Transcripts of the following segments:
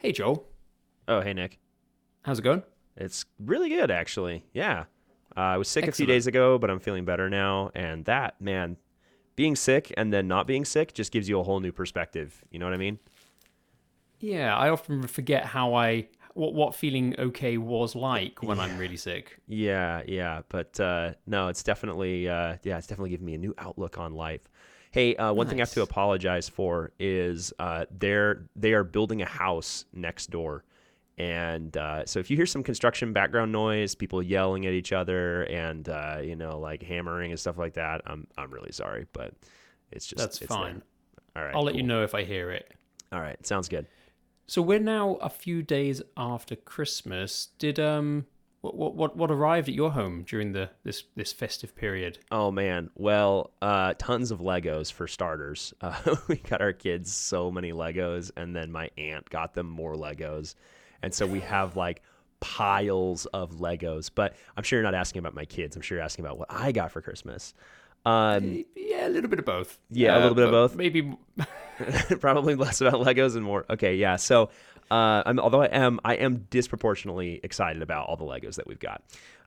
Hey, Joel. Oh, hey, Nick. How's it going? It's really good, actually. Yeah. Uh, I was sick a few days ago, but I'm feeling better now. And that, man, being sick and then not being sick just gives you a whole new perspective. You know what I mean? Yeah, I often forget how I what what feeling okay was like when I'm really sick. Yeah, yeah. But uh, no, it's definitely, uh, yeah, it's definitely given me a new outlook on life. Hey, uh, one thing I have to apologize for is uh, they're they are building a house next door, and uh, so if you hear some construction background noise, people yelling at each other, and uh, you know like hammering and stuff like that, I'm I'm really sorry, but it's just That's it's there. fine. All right, I'll let you know if I hear it. All right, sounds good. So we're now a few days after Christmas. Did um what what what, what arrived at your home during the this this festive period? Oh man, well, uh, tons of Legos for starters. Uh, we got our kids so many Legos, and then my aunt got them more Legos, and so we have like piles of Legos. But I'm sure you're not asking about my kids. I'm sure you're asking about what I got for Christmas. Um, Yeah, a little bit of both. Yeah, a little bit of both. Maybe probably less about Legos and more. Okay, yeah. So, uh, I'm, although I am, I am disproportionately excited about all the Legos that we've got.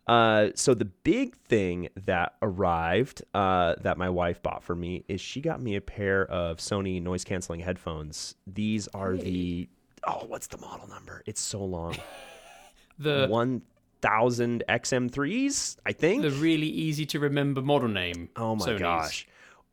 Uh, so the big thing that arrived, uh, that my wife bought for me is she got me a pair of Sony noise canceling headphones. These are the oh, what's the model number? It's so long. the One thousand XM3s, I think. the really easy to remember model name. Oh my Sony's. gosh.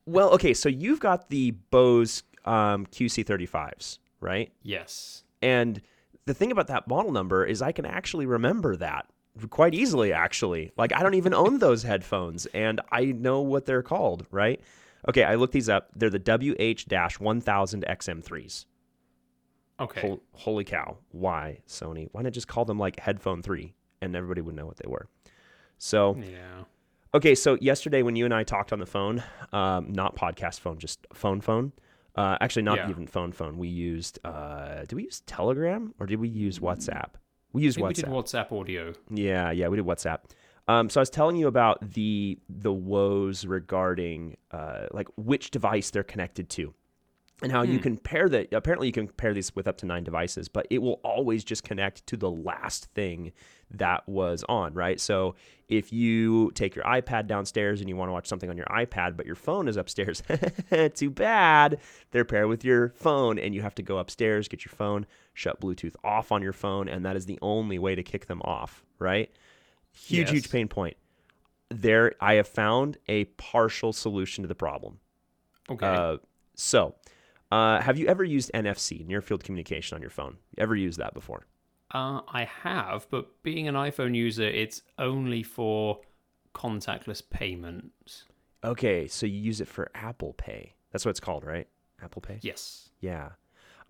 Well, okay, so you've got the Bose um, QC35s, right? Yes. And the thing about that model number is I can actually remember that quite easily, actually. Like, I don't even own those headphones, and I know what they're called, right? Okay, I looked these up. They're the WH 1000 XM3s. Okay. Hol- holy cow. Why, Sony? Why not just call them like Headphone 3 and everybody would know what they were? So, Yeah. Okay, so yesterday when you and I talked on the phone, um, not podcast phone, just phone phone. Uh, actually, not Yeah. even phone phone. We used. Uh, did we use Telegram or did we use WhatsApp? We used think we did WhatsApp audio. Yeah, yeah, we did WhatsApp. Um, so I was telling you about the the woes regarding uh, like which device they're connected to, and how you can pair that. Apparently, you can pair these with up to nine devices, but it will always just connect to the last thing that was on. Right. So if you take your iPad downstairs and you want to watch something on your iPad, but your phone is upstairs, too bad. They're paired with your phone, and you have to go upstairs, get your phone, shut Bluetooth off on your phone, and that is the only way to kick them off. Right huge Yes. huge pain point there i have found a partial solution to the problem Okay. uh, so uh, have you ever used nfc near field communication on your phone ever used that before Uh, I have, but being an iPhone user, it's only for contactless payments. okay so you use it for apple pay. That's what it's called right? Apple pay? Yes. yeah.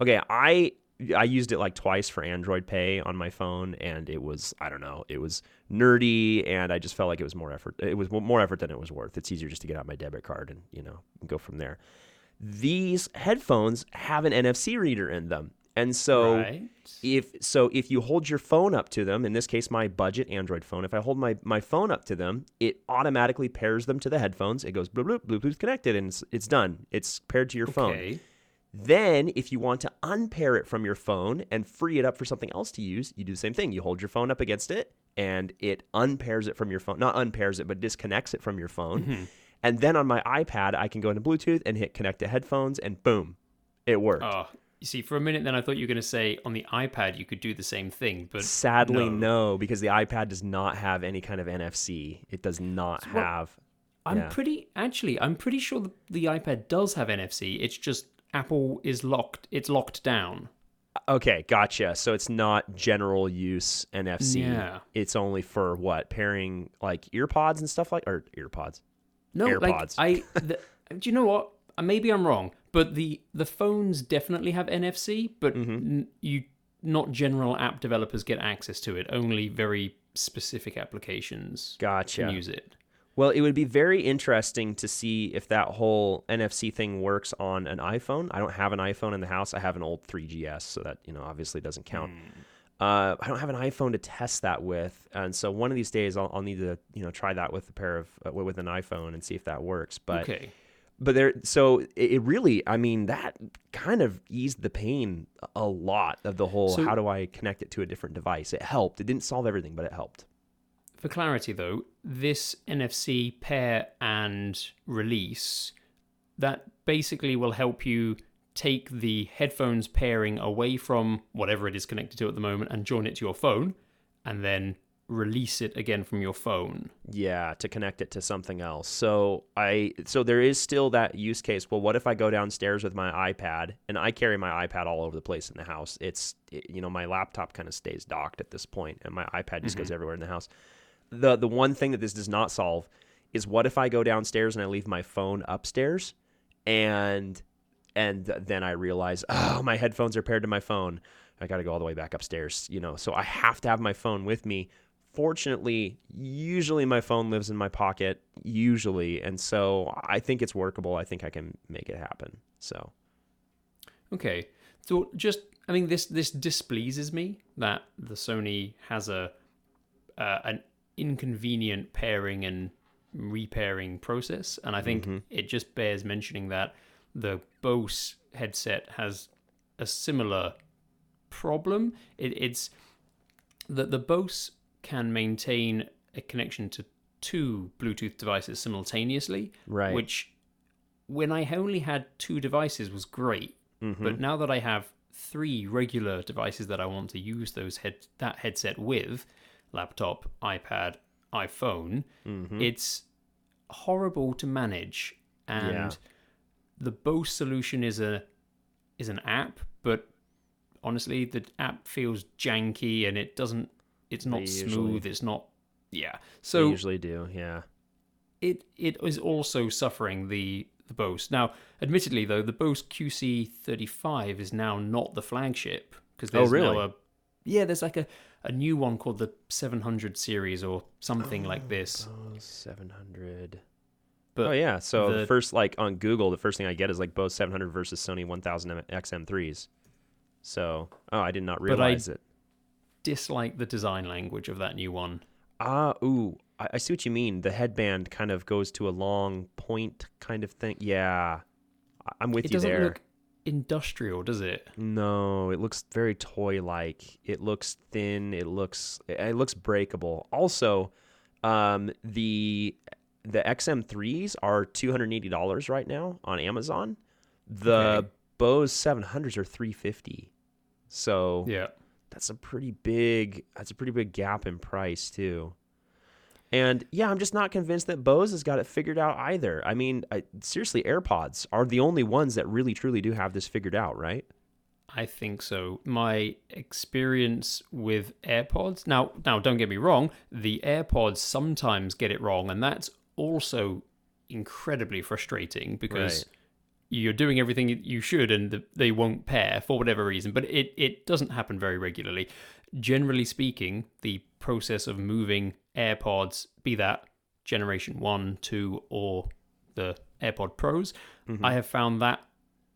Okay i i used it like twice for android pay on my phone and it was i don't know it was nerdy and i just felt like it was more effort it was more effort than it was worth. It's easier just to get out my debit card and you know go from there. These headphones have an nfc reader in them and so right. if so if you hold your phone up to them in this case my budget android phone if i hold my, my phone up to them it automatically pairs them to the headphones it goes bloop, bloop, bluetooth connected and it's, it's done it's paired to your phone Okay. then, if you want to unpair it from your phone and free it up for something else to use, you do the same thing. You hold your phone up against it and it unpairs it from your phone. Not unpairs it, but disconnects it from your phone. Mm-hmm. And then on my iPad, I can go into Bluetooth and hit connect to headphones and boom, it worked. Oh, you see, for a minute then I thought you were going to say on the iPad you could do the same thing, but Sadly, no. no. because the iPad does not have any kind of NFC. It does not what- have. I'm Yeah. pretty actually I'm pretty sure the, the iPad does have NFC. It's just Apple is locked. It's locked down. Okay, gotcha. So it's not general use NFC. Yeah. It's only for what? Pairing like earpods and stuff like or earpods. No, AirPods. like I. The, do you know what? Maybe I'm wrong, but the the phones definitely have NFC, but Mm-hmm. n- you not general app developers get access to it. Only very specific applications Gotcha. can use it. Well, it would be very interesting to see if that whole NFC thing works on an iPhone. I don't have an iPhone in the house. I have an old 3GS, so that you know obviously doesn't count. Uh, I don't have an iPhone to test that with, and so one of these days I'll, I'll need to you know try that with a pair of uh, with an iPhone and see if that works. But okay. But there so it, really i mean that kind of eased the pain a lot of the whole So- how do i connect it to a different device? It helped. It didn't solve everything but it helped. For clarity, though, this NFC pair and release that basically will help you take the headphones pairing away from whatever it is connected to at the moment and join it to your phone, and then release it again from your phone. yeah to connect it to something else. So i so there is still that use case. Well what if i go downstairs with my ipad? And i carry my ipad all over the place in the house. It's it- you know my laptop kind of stays docked at this point and my ipad just goes mm-hmm. everywhere in the house. The the one thing that this does not solve is what if i go downstairs and i leave my phone upstairs and and then i realize oh my headphones are paired to my phone. I got to go all the way back upstairs you know so i have to have my phone with me fortunately usually my phone lives in my pocket usually and so i think it's workable i think i can make it happen so Okay. So just I mean this this displeases me that the Sony has a uh, an inconvenient pairing and repairing process and I think it just bears mentioning that the Bose headset has a similar problem. It, it's that the Bose can maintain a connection to two Bluetooth devices simultaneously, Right. which when I only had two devices was great. Mm-hmm. But now that I have three regular devices that I want to use those head that headset with, laptop, iPad, iPhone, Mm-hmm. it's horrible to manage. And Yeah. the Bose solution is a is an app, but honestly, the app feels janky and it doesn't. It's not They usually- smooth. It's not. Yeah. So usually do yeah it it is also suffering the the Bose. Now, admittedly though, the Bose QC35 is now not the flagship because Oh, there's really? now a yeah, there's like a a new one called the 700 series or something like oh, this. Oh, 700 But oh yeah so the- the first like on google the first thing i get is like bose 700 versus sony 1000 xm3s so oh i did not I- realize it dislike the design language of that new one. Ah, ooh, I, I see what you mean. The headband kind of goes to a long point kind of thing. Yeah, I'm with you there. It you doesn't there. look industrial, does it? No, it looks very toy-like. It looks thin. It looks it looks breakable. Also, um, the the XM3s are two hundred eighty dollars right now on Amazon. The Okay. Bose seven hundreds are three fifty. So Yeah. That's a pretty big that's a pretty big gap in price too. And yeah, I'm just not convinced that Bose has got it figured out either. I mean, I, seriously, AirPods are the only ones that really truly do have this figured out, right? I think so. My experience with AirPods. Now, now don't get me wrong, the AirPods sometimes get it wrong and that's also incredibly frustrating because Right. You're doing everything you should and the, they won't pair for whatever reason, but it it doesn't happen very regularly. Generally speaking, the process of moving AirPods, be that generation 1, 2 or the AirPod Pros, I have found that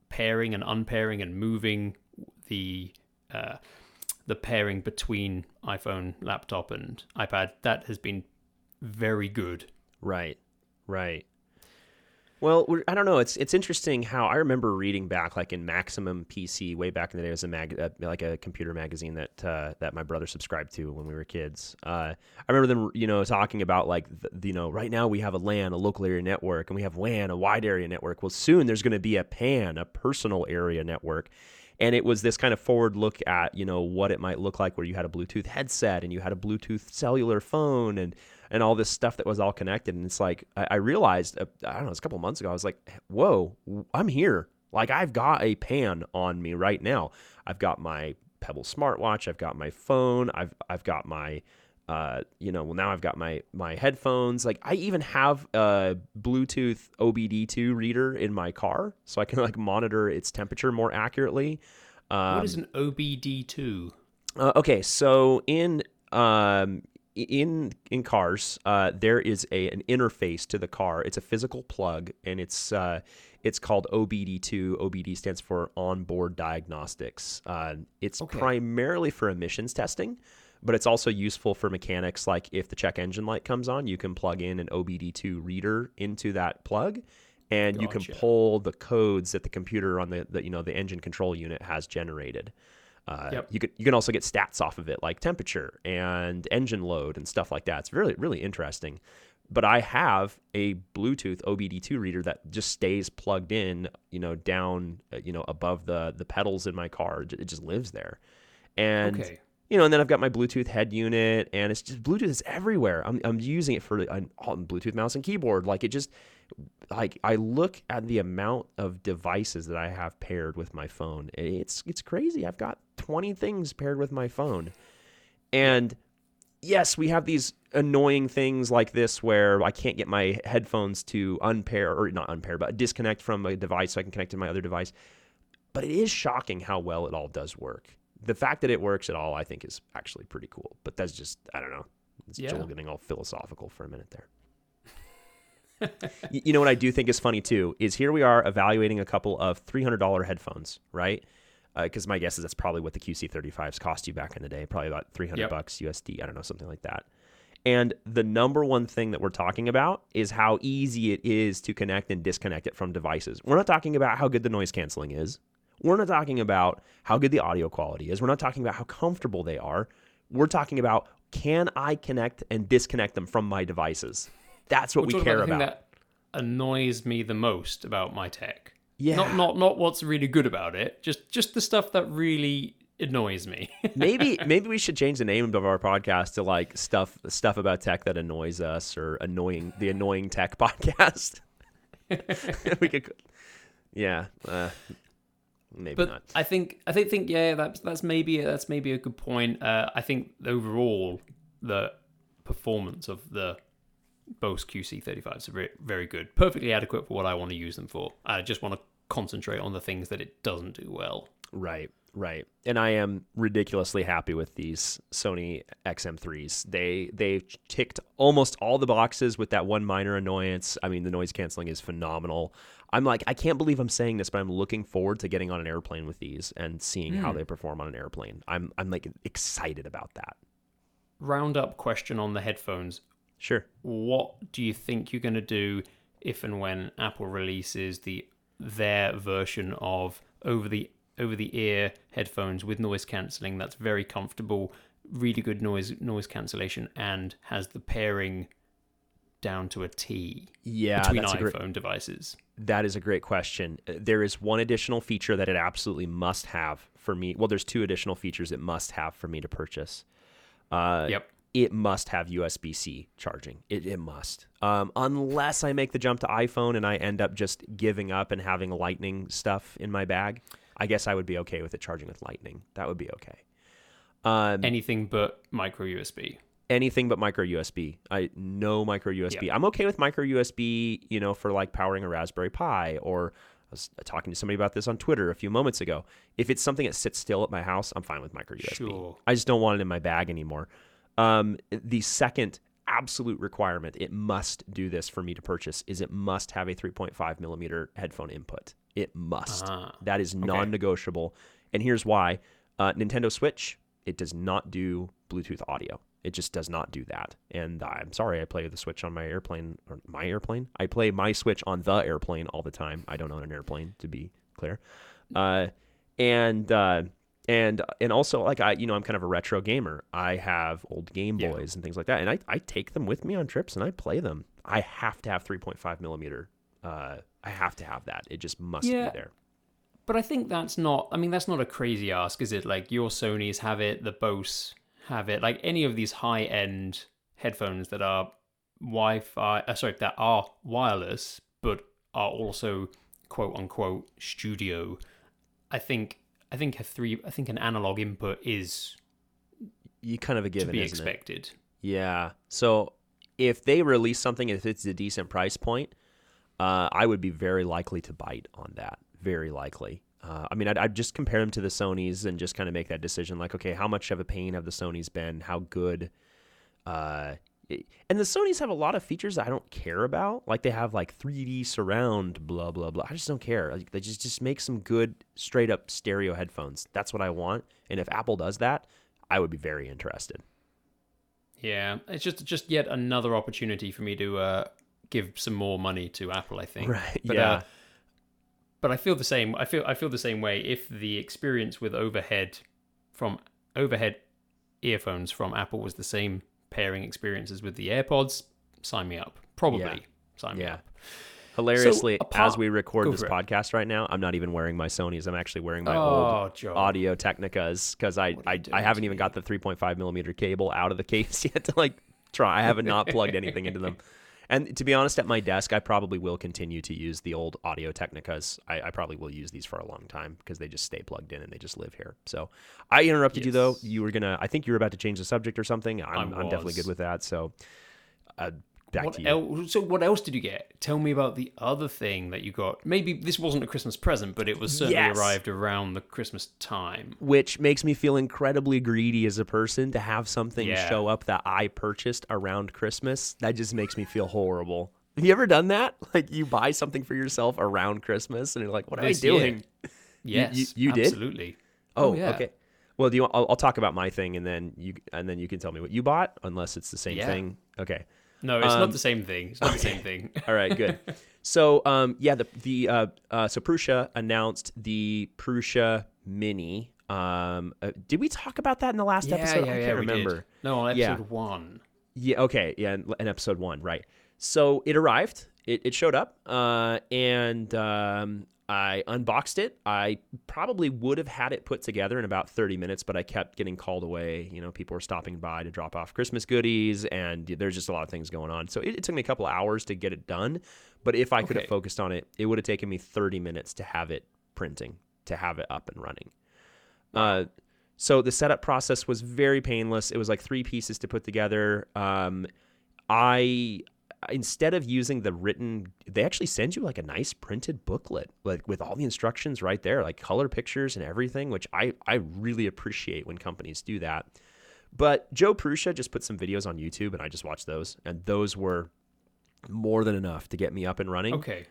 pairing and unpairing and moving the uh, the pairing between iPhone, laptop, and iPad that has been very good. Right, right. Well, I don't know. It's it's interesting how I remember reading back, like in Maximum PC, way back in the day, it was a mag, uh, like a computer magazine that uh, that my brother subscribed to when we were kids. Uh, I remember them, you know, talking about like, the, you know, right now we have a LAN, a local area network, and we have WAN, a wide area network. Well, soon there's going to be a PAN, a personal area network. And it was this kind of forward look at, you know, what it might look like where you had a Bluetooth headset and you had a Bluetooth cellular phone and and all this stuff that was all connected. And it's like I, I realized, uh, I don't know, it's a couple months ago. I was like, whoa, I'm here. Like I've got a pan on me right now. I've got my Pebble smartwatch. I've got my phone. I've I've got my uh, you know, well now I've got my my headphones. Like I even have a Bluetooth OBD2 reader in my car, so I can like monitor its temperature more accurately. Um, what is an OBD2? uh, okay, so in um in in cars, uh, there is a an interface to the car. It's a physical plug, and it's uh, it's called OBD2. OBD stands for onboard diagnostics. Uh, it's Okay. primarily for emissions testing, but it's also useful for mechanics. Like if the check engine light comes on, you can plug in an OBD2 reader into that plug, and you can pull the codes that the computer on the, the you know the engine control unit has generated. Uh, Yep. You could you can also get stats off of it like temperature and engine load and stuff like that. It's really really interesting. But I have a Bluetooth OBD2 reader that just stays plugged in, you know, down, uh, you know, above the the pedals in my car. It just lives there, and Okay. you know, and then I've got my Bluetooth head unit, and it's just Bluetooth is everywhere. I'm I'm using it for an Bluetooth mouse and keyboard. Like it just, like I look at the amount of devices that I have paired with my phone. It's it's crazy. I've got 20 things paired with my phone, and yes, we have these annoying things like this where I can't get my headphones to unpair or not unpair, but disconnect from a device so I can connect to my other device. But it is shocking how well it all does work. The fact that it works at all, I think, is actually pretty cool. But that's just, I don't know. It's Yeah. Joel getting all philosophical for a minute there. You know what I do think is funny too is here we are evaluating a couple of three hundred dollar headphones, right? Uh, because my guess is that's probably what the QC35s cost you back in the day, probably about three hundred Yep. bucks USD. I don't know, something like that. And the number one thing that we're talking about is how easy it is to connect and disconnect it from devices. We're not talking about how good the noise canceling is. We're not talking about how good the audio quality is. We're not talking about how comfortable they are. We're talking about can I connect and disconnect them from my devices? That's what We're we care about about. that annoys me the most about my tech. Yeah. Not not not what's really good about it. Just just the stuff that really annoys me. maybe maybe we should change the name of our podcast to like stuff stuff about tech that annoys us or annoying the annoying tech podcast. we could, yeah, uh, maybe but not. I think I think think yeah, that's that's maybe that's maybe a good point. Uh, I think overall the performance of the Bose QC35s are very, very good, perfectly adequate for what I want to use them for. I just want to concentrate on the things that it doesn't do well. Right, right. And I am ridiculously happy with these Sony XM3s. They they've ticked almost all the boxes with that one minor annoyance. I mean, the noise canceling is phenomenal. I'm like, I can't believe I'm saying this, but I'm looking forward to getting on an airplane with these and seeing how hmm. they perform on an airplane. I'm I'm like excited about that. Roundup question on the headphones. Sure. What do you think you're going to do if and when Apple releases the their version of over the over the ear headphones with noise cancelling that's very comfortable, really good noise noise cancellation, and has the pairing down to a T Yeah, between iPhone great, devices. that is a great question. Uh, There is one additional feature that it absolutely must have for me. Well, there's two additional features it must have for me to purchase. Uh, Yep. It must have USB C charging. It, it must. Um, unless I make the jump to iPhone and I end up just giving up and having Lightning stuff in my bag, I guess I would be okay with it charging with Lightning. That would be okay. Um, Anything but micro USB. anything but micro USB. I no micro USB. I'm okay with micro USB, you know, for like powering a Raspberry Pi or I was talking to somebody about this on Twitter a few moments ago. If it's something that sits still at my house, I'm fine with micro USB. Sure. I just don't want it in my bag anymore. Um, the second absolute requirement, it must do this for me to purchase, is it must have a 3.5 millimeter headphone input. It must. Ah, that is non-negotiable. And here's why: uh, Nintendo Switch, it does not do Bluetooth audio. It just does not do that. And I'm sorry, I play the Switch on my airplane or my airplane. I play my Switch on the airplane all the time. I don't own an airplane, to be clear. Uh, and uh, and and also like I, you know, I'm kind of a retro gamer. I have old Game Yeah. Boys and things like that, and I I take them with me on trips and I play them. I have to have 3.5 millimeter. Uh, I have to have that. It just must Yeah. be there. But I think that's not. I mean, that's not a crazy ask, is it? Like your Sony's have it, the Bose have it. Like any of these high-end headphones that are Wi-Fi, uh, sorry, that are wireless but are also quote unquote studio. I think. I think a three. I think an analog input is You kind of a given to be isn't it? expected. Yeah. So if they release something, if it's a decent price point, uh, I would be very likely to bite on that. Very likely. Uh, I mean, I'd, I'd just compare them to the Sony's and just kind of make that decision. Like, okay, how much of a pain have the Sony's been? How good? Uh, and the Sony's have a lot of features that I don't care about. Like they have like 3D surround, blah blah blah. I just don't care. Like, they just just make some good straight up stereo headphones. That's what I want. And if Apple does that, I would be very interested. Yeah, it's just just yet another opportunity for me to uh, give some more money to Apple. I think. Right, But, yeah. Uh, but I feel the same. I feel I feel the same way. If the experience with overhead from overhead earphones from Apple was the same pairing experiences with the AirPods, sign me up. Probably Yeah. sign me Yeah. up. Hilariously, apart- as we record this it. podcast right now, I'm not even wearing my Sony's. I'm actually wearing my Oh, old Joe. Audio Technicas because I I, I haven't even got the 3.5 millimeter cable out of the case yet to like try. I haven't not plugged anything into them. And to be honest, at my desk, I probably will continue to use the old Audio Technicas. I, I probably will use these for a long time because they just stay plugged in and they just live here. So I interrupted you though. You were gonna. I think you were about to change the subject or something. I'm, I'm definitely good with that. So uh, back What to you. else, so what else did you get? Tell me about the other thing that you got. Maybe this wasn't a Christmas present, but it was certainly Yes. arrived around the Christmas time. which makes me feel incredibly greedy as a person to have something Yeah. show up that I purchased around Christmas. That just makes me feel horrible. Have you ever done that? Like you buy something for yourself around Christmas and you're like, what am I year. doing? Yes, you- you did? absolutely. Oh, oh, yeah. okay. Well, do you? I'll, I'll talk about my thing and then you and then you can tell me what you bought, unless it's the same Yeah. thing. Okay. No, it's Um, not the same thing. It's not the same thing. All right, good. so, um, yeah, the the uh, uh, so Prusa announced the Prusa Mini. Um, uh, did we talk about that in the last yeah, episode? yeah, I can't we remember. No, on Yeah. episode one. Yeah. Okay. Yeah. In, in episode one, right? So it arrived. It, it showed up, uh, and um, I unboxed it. I probably would have had it put together in about thirty minutes, but I kept getting called away. You know, people were stopping by to drop off Christmas goodies, and there's just a lot of things going on. So it, it took me a couple hours to get it done. But if I could have focused on it, it would have taken me thirty minutes to have it printing, to have it up and running. Uh, so the setup process was very painless. It was like three pieces to put together. Um, I instead of using the written, they actually send you like a nice printed booklet, like with all the instructions right there, like color pictures and everything, which I I really appreciate when companies do that. But Joe Prusa just put some videos on YouTube, and I just watched those, and those were more than enough to get me up and running. Okay.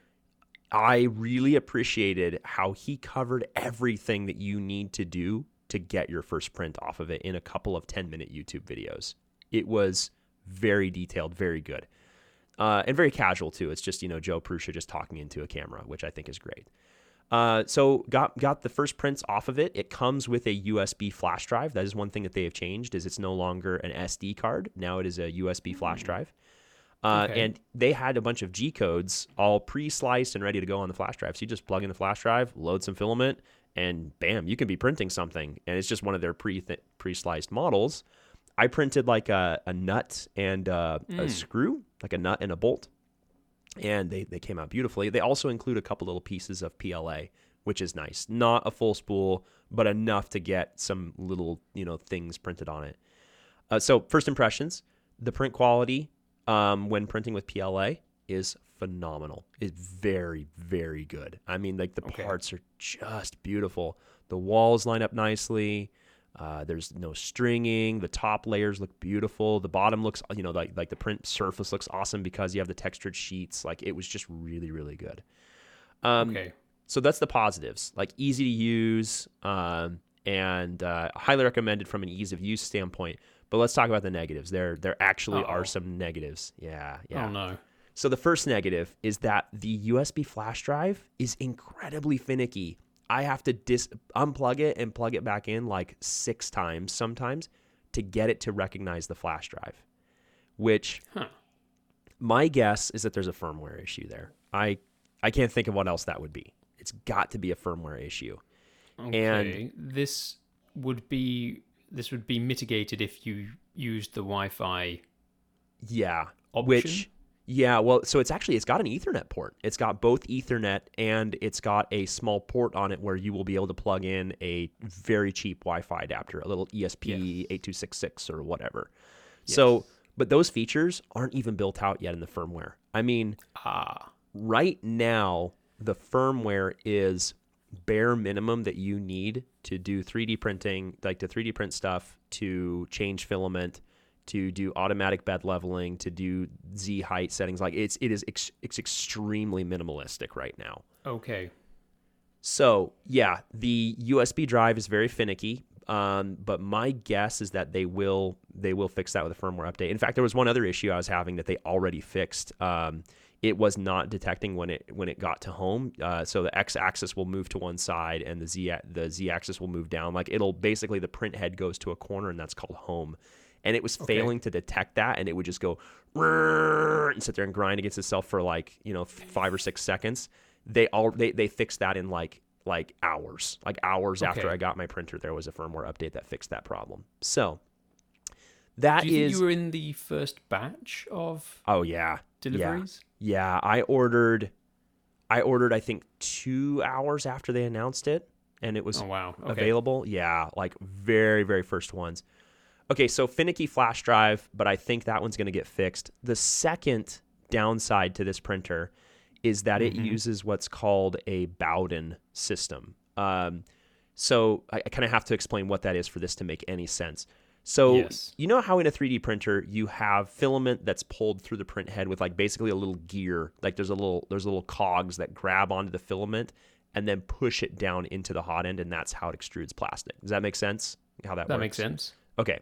I really appreciated how he covered everything that you need to do to get your first print off of it in a couple of 10 minute YouTube videos. It was very detailed, very good, uh, and very casual too. It's just, you know, Joe Prusa just talking into a camera, which I think is great. Uh, so got got the first prints off of it. It comes with a USB flash drive. That is one thing that they have changed. Is it's no longer an SD card. Now it is a USB flash drive. Uh, Okay. And they had a bunch of G codes all pre-sliced and ready to go on the flash drive. So you just plug in the flash drive, load some filament, and bam, you can be printing something. And it's just one of their pre pre-sliced models. I printed like a, a nut and uh, a screw, like a nut and a bolt, and they, they came out beautifully. They also include a couple little pieces of PLA, which is nice. Not a full spool, but enough to get some little you know things printed on it. Uh, so first impressions, the print quality um, when printing with PLA is phenomenal. It's very very good. I mean, like the Okay. parts are just beautiful. The walls line up nicely. Uh, there's no stringing. The top layers look beautiful. The bottom looks, you know, like like the print surface looks awesome because you have the textured sheets. Like it was just really really good. Um, Okay. so that's the positives like easy to use um, and uh, highly recommended from an ease of use standpoint but let's talk about the negatives there there actually Uh-oh. are some negatives yeah yeah Oh no. so the first negative is that the usb flash drive is incredibly finicky i have to dis unplug it and plug it back in like six times sometimes to get it to recognize the flash drive which Huh. my guess is that there's a firmware issue there. I I can't think of what else that would be. It's got to be a firmware issue. Okay. this would be this would be mitigated if you used the Wi-Fi. Yeah. Option? Which yeah, well, so it's actually it's got an Ethernet port. It's got both Ethernet and it's got a small port on it where you will be able to plug in a very cheap Wi-Fi adapter, a little ESP eight two six six or whatever. So, but those features aren't even built out yet in the firmware. I mean, Ah. right now the firmware is bare minimum that you need to do 3D printing, like to 3D print stuff, to change filament, to do automatic bed leveling, to do Z height settings. Like it's it is ex- it's extremely minimalistic right now. Okay. So yeah, the USB drive is very finicky. Um, but my guess is that they will they will fix that with a firmware update. In fact, there was one other issue I was having that they already fixed. Um, it was not detecting when it when it got to home. Uh, so the x-axis will move to one side and the z the z-axis will move down. Like it'll basically the print head goes to a corner and that's called home. And it was Okay. failing to detect that, and it would just go and sit there and grind against itself for like you know five or six seconds. They all they they fixed that in like like hours, like hours after I got my printer. There was a firmware update that fixed that problem. So that you is you were in the first batch of oh yeah deliveries? yeah, I ordered I ordered I think 2 hours after they announced it and it was Oh wow. Okay. available. Yeah, like very very first ones. Okay, so finicky flash drive, but I think that one's going to get fixed. The second downside to this printer is that it Mhm. uses what's called a Bowden system. Um, so I, I kind of have to explain what that is for this to make any sense. So Yes. you know how in a 3D printer you have filament that's pulled through the print head with like basically a little gear, like there's a little there's little cogs that grab onto the filament and then push it down into the hot end, and that's how it extrudes plastic. Does that make sense? How that, That works? makes sense. Okay.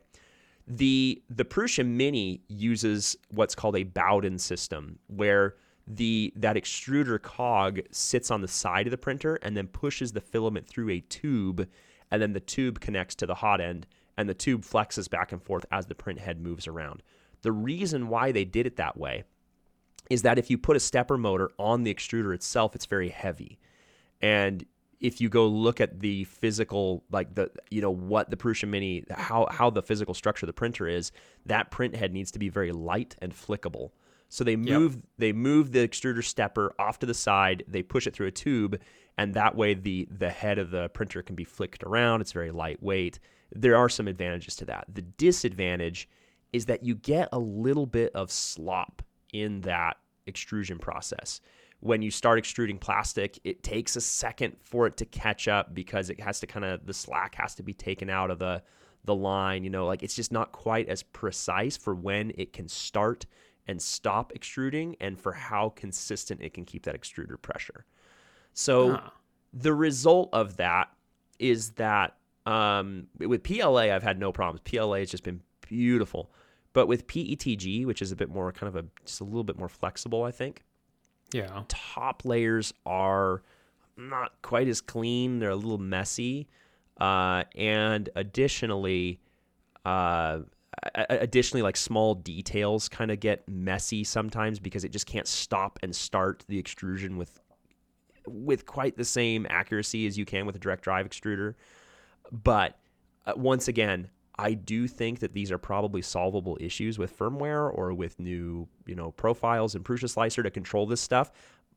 The the Prusa Mini uses what's called a Bowden system, where the that extruder cog sits on the side of the printer and then pushes the filament through a tube, and then the tube connects to the hot end, and the tube flexes back and forth as the print head moves around. The reason why they did it that way is that if you put a stepper motor on the extruder itself, it's very heavy. And if you go look at the physical, like the you know what the Prusa Mini, how how the physical structure of the printer is, that print head needs to be very light and flickable. So they move they move the extruder stepper off to the side, they push it through a tube, and that way the the head of the printer can be flicked around. It's very lightweight. There are some advantages to that. The disadvantage is that you get a little bit of slop in that extrusion process. When you start extruding plastic, it takes a second for it to catch up because it has to kind of the slack has to be taken out of the the line, you know, like it's just not quite as precise for when it can start and stop extruding and for how consistent it can keep that extruder pressure. So Ah. the result of that is that um, with PLA, I've had no problems. PLA has just been beautiful. But with PETG, which is a bit more kind of a just a little bit more flexible, I think Yeah. top layers are not quite as clean. They're a little messy, uh, and additionally, uh, additionally, like small details kind of get messy sometimes because it just can't stop and start the extrusion with with quite the same accuracy as you can with a direct drive extruder. But uh, once again, I do think that these are probably solvable issues with firmware or with new, you know, profiles and Prusa Slicer to control this stuff.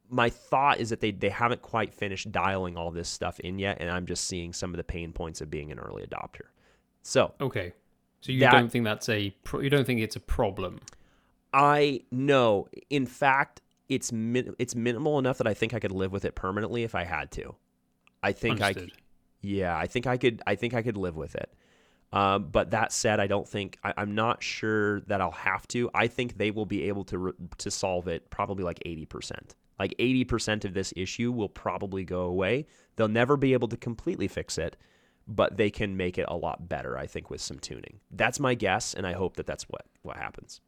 My thought is that they, they haven't quite finished dialing all this stuff in yet, and I'm just seeing some of the pain points of being an early adopter. So Okay. So you That- don't think that's a pro- you don't think it's a problem? I know, in fact, it's min- it's minimal enough that I think I could live with it permanently if I had to. I think I Understood. Yeah, I think I could. I think I could live with it. Um, but that said, I don't think I, I'm not sure that I'll have to. I think they will be able to re, to solve it probably like eighty percent. Like eighty percent of this issue will probably go away. They'll never be able to completely fix it, but they can make it a lot better. I think with some tuning. That's my guess, and I hope that that's what what happens.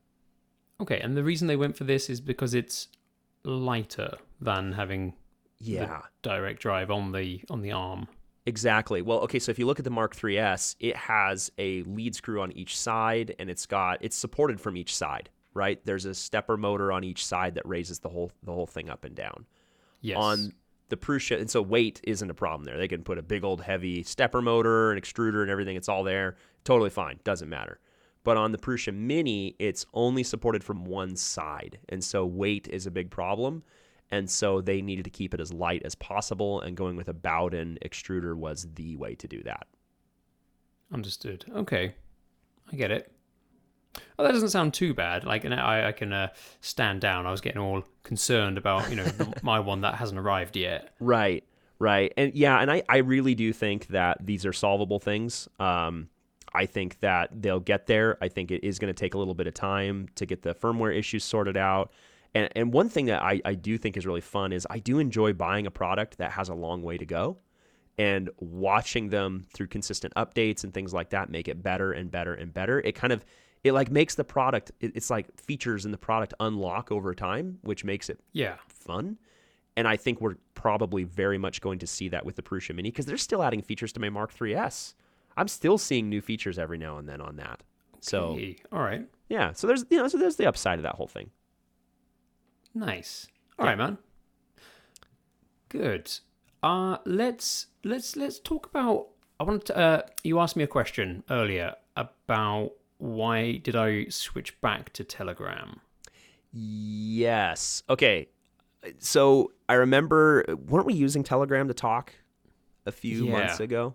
Okay, and the reason they went for this is because it's lighter than having Yeah. direct drive on the on the arm. Exactly. Well, okay, so if you look at the Mark 3S, it has a lead screw on each side and it's got it's supported from each side, right? There's a stepper motor on each side that raises the whole the whole thing up and down. Yes. On the Prusa, and so weight isn't a problem there. They can put a big old heavy stepper motor, an extruder and everything, it's all there. Totally fine, doesn't matter. But on the Prusa Mini, it's only supported from one side. And so weight is a big problem. And so they needed to keep it as light as possible, and going with a Bowden extruder was the way to do that. Understood. Okay, I get it. Oh, that doesn't sound too bad. Like, and I, I can uh, stand down. I was getting all concerned about, you know, my one that hasn't arrived yet. Right, right. And yeah, and I, I really do think that these are solvable things. Um, I think that they'll get there. I think it is going to take a little bit of time to get the firmware issues sorted out. And, and one thing that I, I do think is really fun is I do enjoy buying a product that has a long way to go and watching them through consistent updates and things like that make it better and better and better. It kind of it like makes the product. It, it's like features in the product unlock over time, which makes it Yeah. fun. And I think we're probably very much going to see that with the Prusa Mini because they're still adding features to my Mark 3S. I'm still seeing new features every now and then on that. So Okay, all right. yeah, so there's you know so there's the upside of that whole thing. Nice. All right, Yeah. man. Good. Uh let's let's let's talk about I want to uh you asked me a question earlier about why did I switch back to Telegram? Yes. Okay. So I remember, weren't we using Telegram to talk a few Yeah. months ago?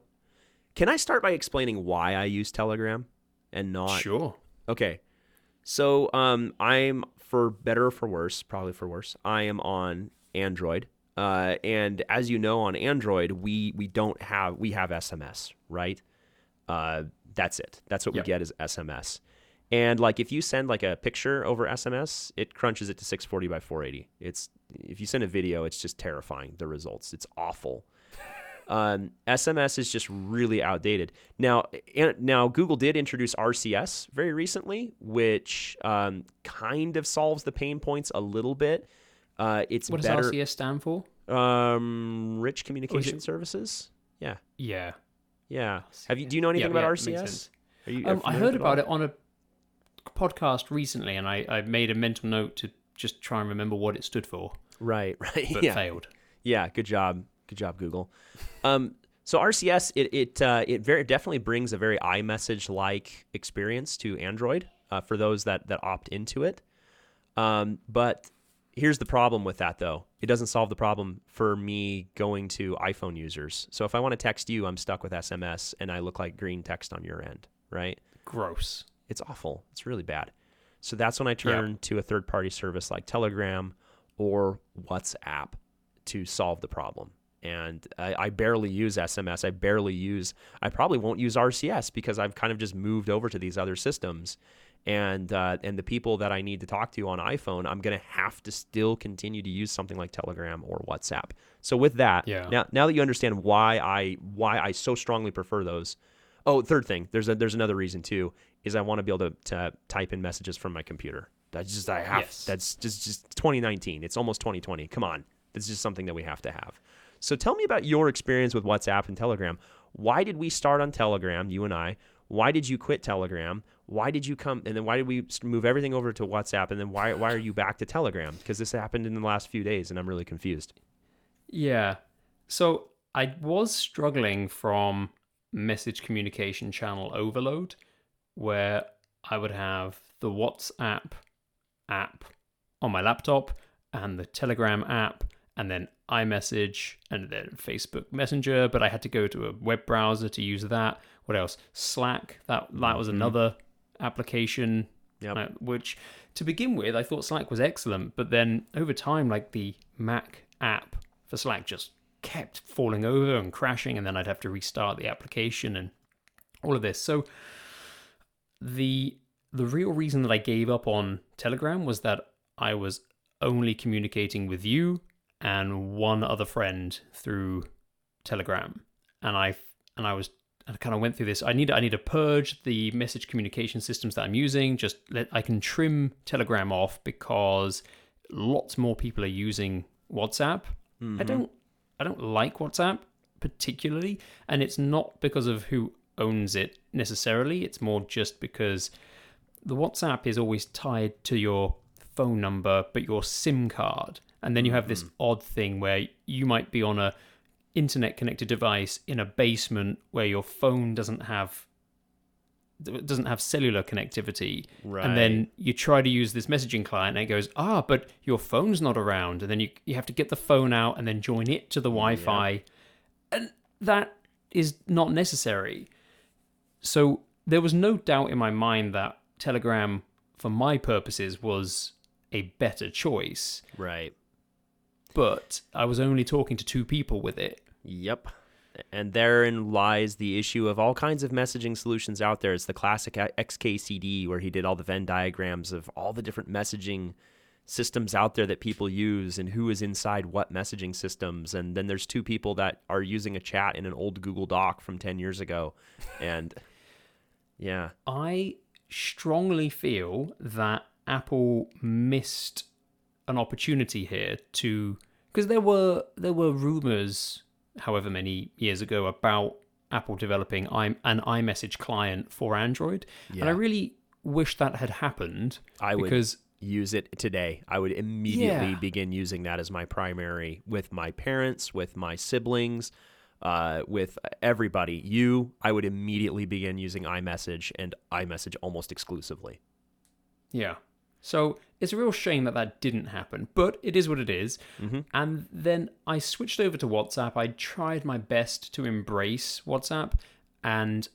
Can I start by explaining why I use Telegram and not? Sure. Okay. So um, I'm for better or for worse, probably for worse. I am on Android, uh, and as you know, on Android we we don't have we have SMS, right? Uh, that's it. That's what Yep. we get is SMS. And like if you send like a picture over SMS, it crunches it to 640 by 480. It's if you send a video, it's just terrifying. The results, it's awful. Um, SMS is just really outdated. Now, and, now Google did introduce RCS very recently, which um, kind of solves the pain points a little bit. Uh, it's What does better. RCS stand for? Um, rich communication services. Yeah, Yeah. yeah. Have you? Do you know anything Yeah, about yeah, RCS? Are you, Um, I heard about it on a podcast recently, and I, I made a mental note to just try and remember what it stood for, Right, right. but yeah. failed. Yeah, good job, good job, Google. Um, so RCS, it it uh, it very definitely brings a very iMessage like experience to Android uh, for those that that opt into it. Um, but here's the problem with that, though. It doesn't solve the problem for me going to iPhone users. So if I want to text you, I'm stuck with SMS, and I look like green text on your end, right? Gross. It's awful. It's really bad. So that's when I turn to a third party service like Telegram or WhatsApp to solve the problem. And I, I barely use SMS. I barely use, I probably won't use RCS because I've kind of just moved over to these other systems. And, uh, and the people that I need to talk to on iPhone, I'm going to have to still continue to use something like Telegram or WhatsApp. So with that, Yeah. now, now that you understand why I, why I so strongly prefer those, Oh, third thing. There's a, there's another reason too. Is I want to be able to, to type in messages from my computer. That's just I have. Yes. That's just just 2019. It's almost 2020. Come on. It's just something that we have to have. So tell me about your experience with WhatsApp and Telegram. Why did we start on Telegram, you and I? Why did you quit Telegram? Why did you come and then why did we move everything over to WhatsApp and then why why are you back to Telegram? Because this happened in the last few days and I'm really confused. Yeah. So I was struggling from message communication channel overload, where I would have the WhatsApp app on my laptop and the Telegram app, and then iMessage and then Facebook Messenger. But I had to go to a web browser to use that. What else? Slack. That that was another application Yep. uh, which to begin with I thought Slack was excellent, but then over time, like the Mac app for Slack just kept falling over and crashing, and then I'd have to restart the application and all of this. So the the real reason that I gave up on Telegram was that I was only communicating with you and one other friend through Telegram, and I and I was I kind of went through this. I need I need to purge the message communication systems that I'm using. Just let I can trim Telegram off because lots more people are using WhatsApp. I mm-hmm. don't I don't like WhatsApp particularly, and it's not because of who owns it necessarily. It's more just because the WhatsApp is always tied to your phone number, but your SIM card, and then you have this odd thing where you might be on a internet connected device in a basement where your phone doesn't have doesn't have cellular connectivity. And then you try to use this messaging client and it goes ah but your phone's not around. And then you you have to get the phone out and then join it to the wi-fi. And that is not necessary. So there was no doubt in my mind that telegram for my purposes was a better choice. Right. But i was only talking to two people with it Yep. And therein lies the issue of all kinds of messaging solutions out there. It's the classic XKCD where he did all the Venn diagrams of all the different messaging systems out there that people use and who is inside what messaging systems. And then there's two people that are using a chat in an old Google Doc from 10 years ago. And yeah. I strongly feel that Apple missed an opportunity here to because there were there were rumors however many years ago about Apple developing an iMessage client for Android, Yeah. and I really wish that had happened. I would because use it today. I would immediately Yeah. begin using that as my primary with my parents, with my siblings, uh, with everybody. You, I would immediately begin using iMessage and iMessage almost exclusively. Yeah. So it's a real shame that that didn't happen, but it is what it is. Mm-hmm. And then I switched over to WhatsApp. I tried my best to embrace WhatsApp, and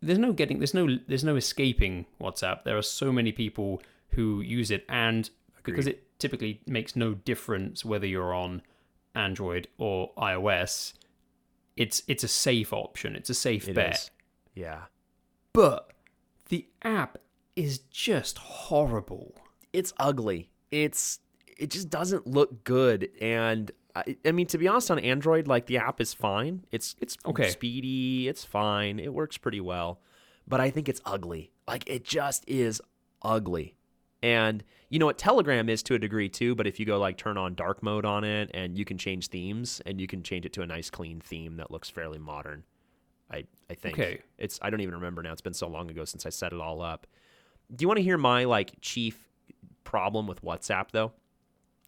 there's no getting, there's no, there's no escaping WhatsApp. There are so many people who use it, and because it typically makes no difference whether you're on Android or iOS, it's it's a safe option. It's a safe It bet is. Yeah. but the app is just horrible. It's ugly. It's it just doesn't look good and I, I mean to be honest on Android like the app is fine. It's it's Okay. speedy, it's fine. It works pretty well. But I think it's ugly. Like it just is ugly. And you know what Telegram is to a degree too, but if you go like turn on dark mode on it and you can change themes and you can change it to a nice clean theme that looks fairly modern. I I think Okay. it's I don't even remember now. It's been so long ago since I set it all up. Do you want to hear my like chief problem with WhatsApp though?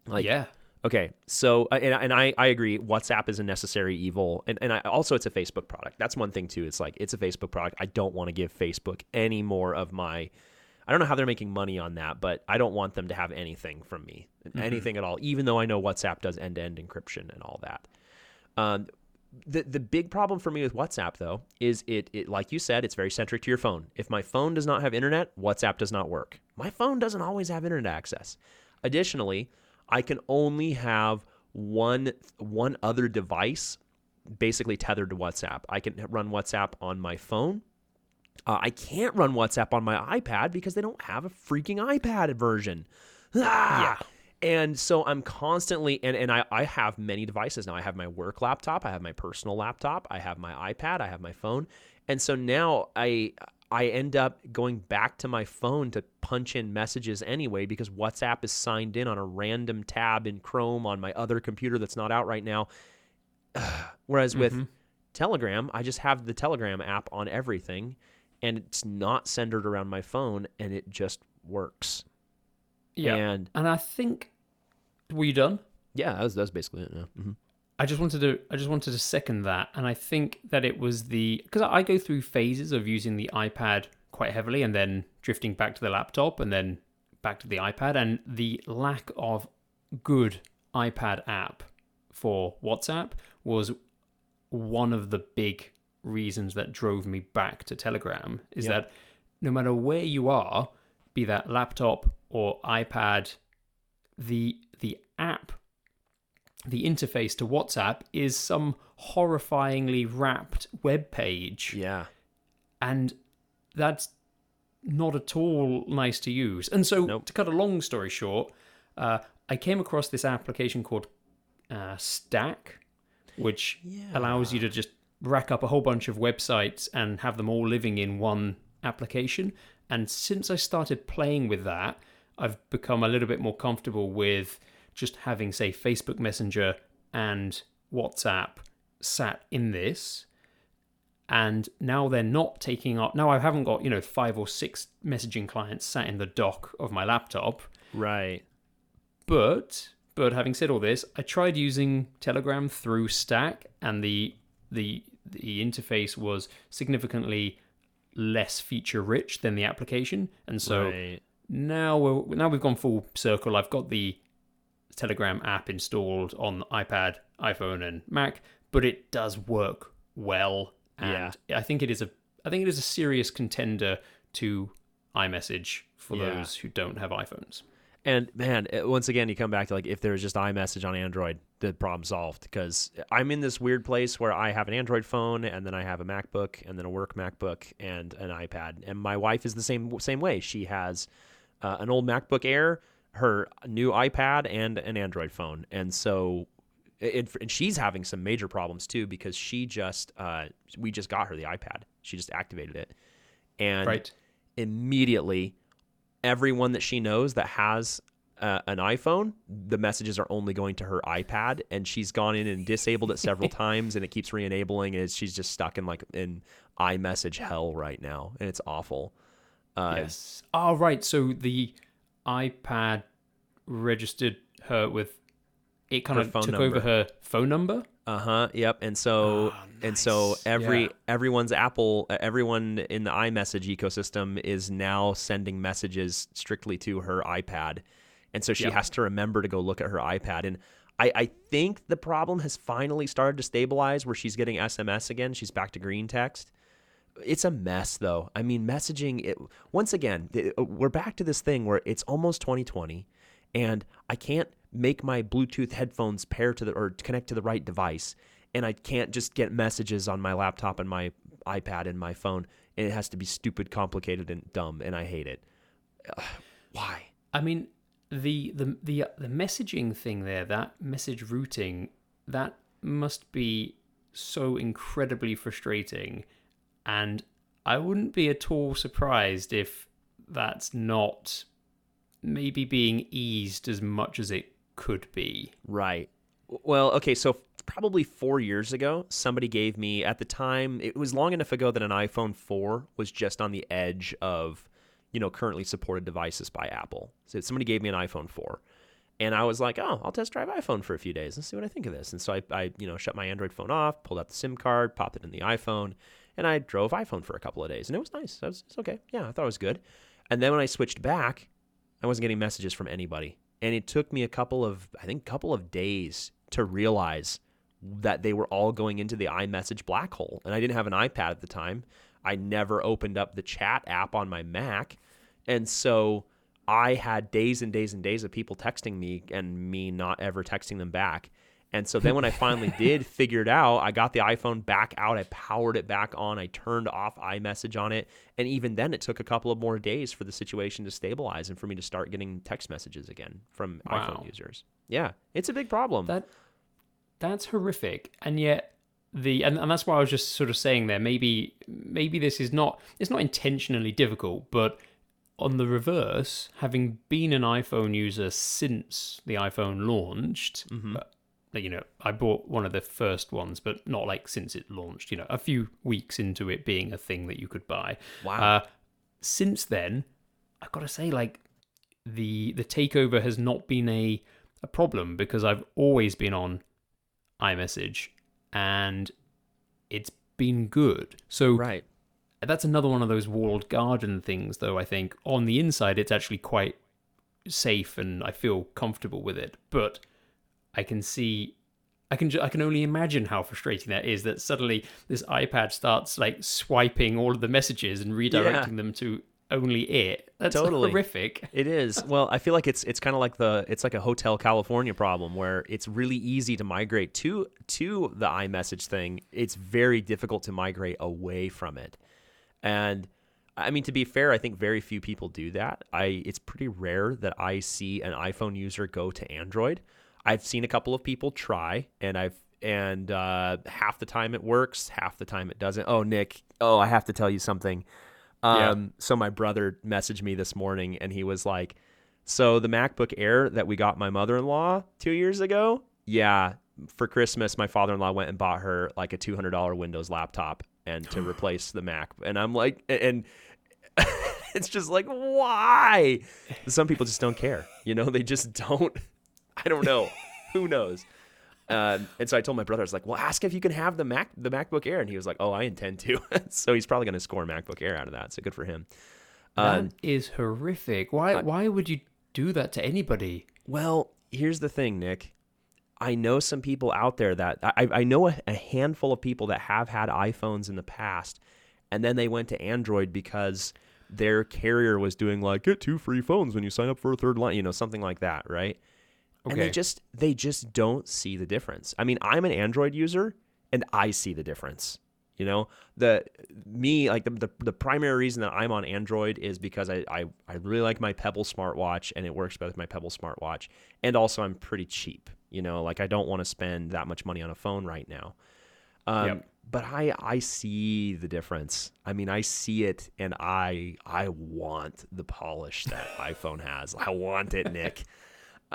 Like yeah. Okay, so uh, and, and I, I agree. WhatsApp is a necessary evil, and and I, also it's a Facebook product. That's one thing too. It's like it's a Facebook product. I don't want to give Facebook any more of my. I don't know how they're making money on that, but I don't want them to have anything from me, anything at all. Even though I know WhatsApp does end to end encryption and all that. Um, the the big problem for me with WhatsApp though is it it like you said it's very centric to your phone. If my phone does not have internet, WhatsApp does not work. My phone doesn't always have internet access. Additionally, I can only have one one other device basically tethered to WhatsApp. I can run WhatsApp on my phone. Uh, I can't run WhatsApp on my iPad because they don't have a freaking iPad version. Ah! And so I'm constantly and, and I, I have many devices now. I have my work laptop, I have my personal laptop, I have my iPad, I have my phone. And so now I I end up going back to my phone to punch in messages anyway because WhatsApp is signed in on a random tab in Chrome on my other computer that's not out right now. Whereas with mm-hmm. Telegram, I just have the Telegram app on everything and it's not centered around my phone and it just works. Yeah. And And I think were you done? yeah, that's, that's basically it. Yeah. hmm I just wanted to I just wanted to second that, and I think that it was the because I go through phases of using the iPad quite heavily, and then drifting back to the laptop, and then back to the iPad, and the lack of good iPad app for WhatsApp was one of the big reasons that drove me back to Telegram. Is Yeah. that no matter where you are, be that laptop or iPad, the the app the interface to WhatsApp is some horrifyingly wrapped web page, Yeah. and that's not at all nice to use. And so, Nope. to cut a long story short, uh, I came across this application called uh, Stack, which allows you to just rack up a whole bunch of websites and have them all living in one application. And since I started playing with that, I've become a little bit more comfortable with just having, say, Facebook Messenger and WhatsApp sat in this. And now they're not taking up. Now I haven't got, you know, five or six messaging clients sat in the dock of my laptop. Right. But but having said all this, I tried using Telegram through Stack, and the the the interface was significantly less feature rich than the application, and so right. Now we're now we've gone full circle. I've got the Telegram app installed on iPad, iPhone, and Mac, but it does work well, and I think it is a I think it is a serious contender to iMessage for Yeah. those who don't have iPhones. And man, once again, you come back to like if there was just iMessage on Android, the problem solved. Because I'm in this weird place where I have an Android phone, and then I have a MacBook, and then a work MacBook, and an iPad. And my wife is the same same way. She has uh, an old MacBook Air, her new iPad, and an Android phone. And so, it, and she's having some major problems too because she just uh, we just got her the iPad. She just activated it, and Right. immediately everyone that she knows that has uh, an iPhone, the messages are only going to her iPad, and she's gone in and disabled it several times, and it keeps re-enabling, and she's just stuck in like in iMessage hell right now, and it's awful. Uh, yes. Oh, right. So the iPad registered her with it kind Her of took number. over her phone number. Uh huh. Yep. And so Ah, and so every Yeah. everyone's Apple, everyone in the iMessage ecosystem is now sending messages strictly to her iPad, and so she Yep. has to remember to go look at her iPad. And I, I think the problem has finally started to stabilize, where she's getting SMS again. She's back to green text. It's a mess, though. I mean, messaging. It, once again, uh, we're back to this thing where it's almost 2020, and I can't make my Bluetooth headphones pair to the or connect to the right device, and I can't just get messages on my laptop and my iPad and my phone, and it has to be stupid, complicated, and dumb, and I hate it. Ugh, why? I mean, the the the uh, the messaging thing there, that message routing, that must be so incredibly frustrating, and I wouldn't be at all surprised if that's not maybe being eased as much as it could be. Right. Well, okay, so probably four years ago, somebody gave me, at the time, it was long enough ago that an iPhone 4 was just on the edge of, you know, currently supported devices by Apple. So somebody gave me an iPhone 4. And I was like, oh, I'll test drive iPhone for a few days and see what I think of this. And so I, I, you know, shut my Android phone off, pulled out the SIM card, popped it in the iPhone, and I drove iPhone for a couple of days. And it was nice. Was, it's okay. Yeah, I thought it was good. And then when I switched back, I wasn't getting messages from anybody. And it took me a couple of, I think, couple of days to realize that they were all going into the iMessage black hole. And I didn't have an iPad at the time. I never opened up the chat app on my Mac. And so I had days and days and days of people texting me and me not ever texting them back. And so then when I finally did figure it out, I got the iPhone back out. I powered it back on. I turned off iMessage on it. And even then, it took a couple of more days for the situation to stabilize and for me to start getting text messages again from Wow. iPhone users. Yeah, it's a big problem. That that's horrific, and yet the and, and that's why I was just sort of saying there. Maybe maybe this is not it's not intentionally difficult, but on the reverse, having been an iPhone user since the iPhone launched, uh, you know, I bought one of the first ones, but not like since it launched. You know, a few weeks into it being a thing that you could buy. Wow. Uh, since then, I've got to say, like the the takeover has not been a a problem because I've always been on iMessage and it's been good. So right. that's another one of those walled garden things, though. I think on the inside, it's actually quite safe and I feel comfortable with it. But I can see, I can, ju- I can only imagine how frustrating that is. That suddenly this iPad starts like swiping all of the messages and redirecting them to only it. That's Totally. horrific. It is. Well, I feel like it's it's kind of like the it's like a Hotel California problem where it's really easy to migrate to to the iMessage thing. It's very difficult to migrate away from it. And I mean to be fair, I think very few people do that. I it's pretty rare that I see an iPhone user go to Android. I've seen a couple of people try and I've and uh, half the time it works, half the time it doesn't. Oh, Nick, oh, I have to tell you something. Yeah. Um, so my brother messaged me this morning and he was like, "So the MacBook Air that we got my mother-in-law 2 years ago? Yeah, for Christmas my father-in-law went and bought her like a $200 Windows laptop and to replace the Mac." And I'm like and it's just like, "Why?" Some people just don't care. You know, they just don't I don't know. Who knows? Um, and so I told my brother, I was like, "Well, ask if you can have the Mac, the MacBook Air," and he was like, "Oh, I intend to." so he's probably going to score a MacBook Air out of that. So good for him. Uh, That is horrific. Why? why would you do that to anybody? well, here's the thing, Nick. I know some people out there that I, I know a, a handful of people that have had iPhones in the past, and then they went to Android because their carrier was doing like get two free phones when you sign up for a third line, you know, something like that, right? And they just they just don't see the difference. I mean, I'm an Android user and I see the difference. You know, the me like the, the the primary reason that I'm on Android is because I, I I really like my Pebble smartwatch and it works better with my Pebble smartwatch. And also I'm pretty cheap. You know, like I don't want to spend that much money on a phone right now. Um, Yep. but I I see the difference. I mean, I see it, and I I want the polish that iPhone has. I want it, Nick,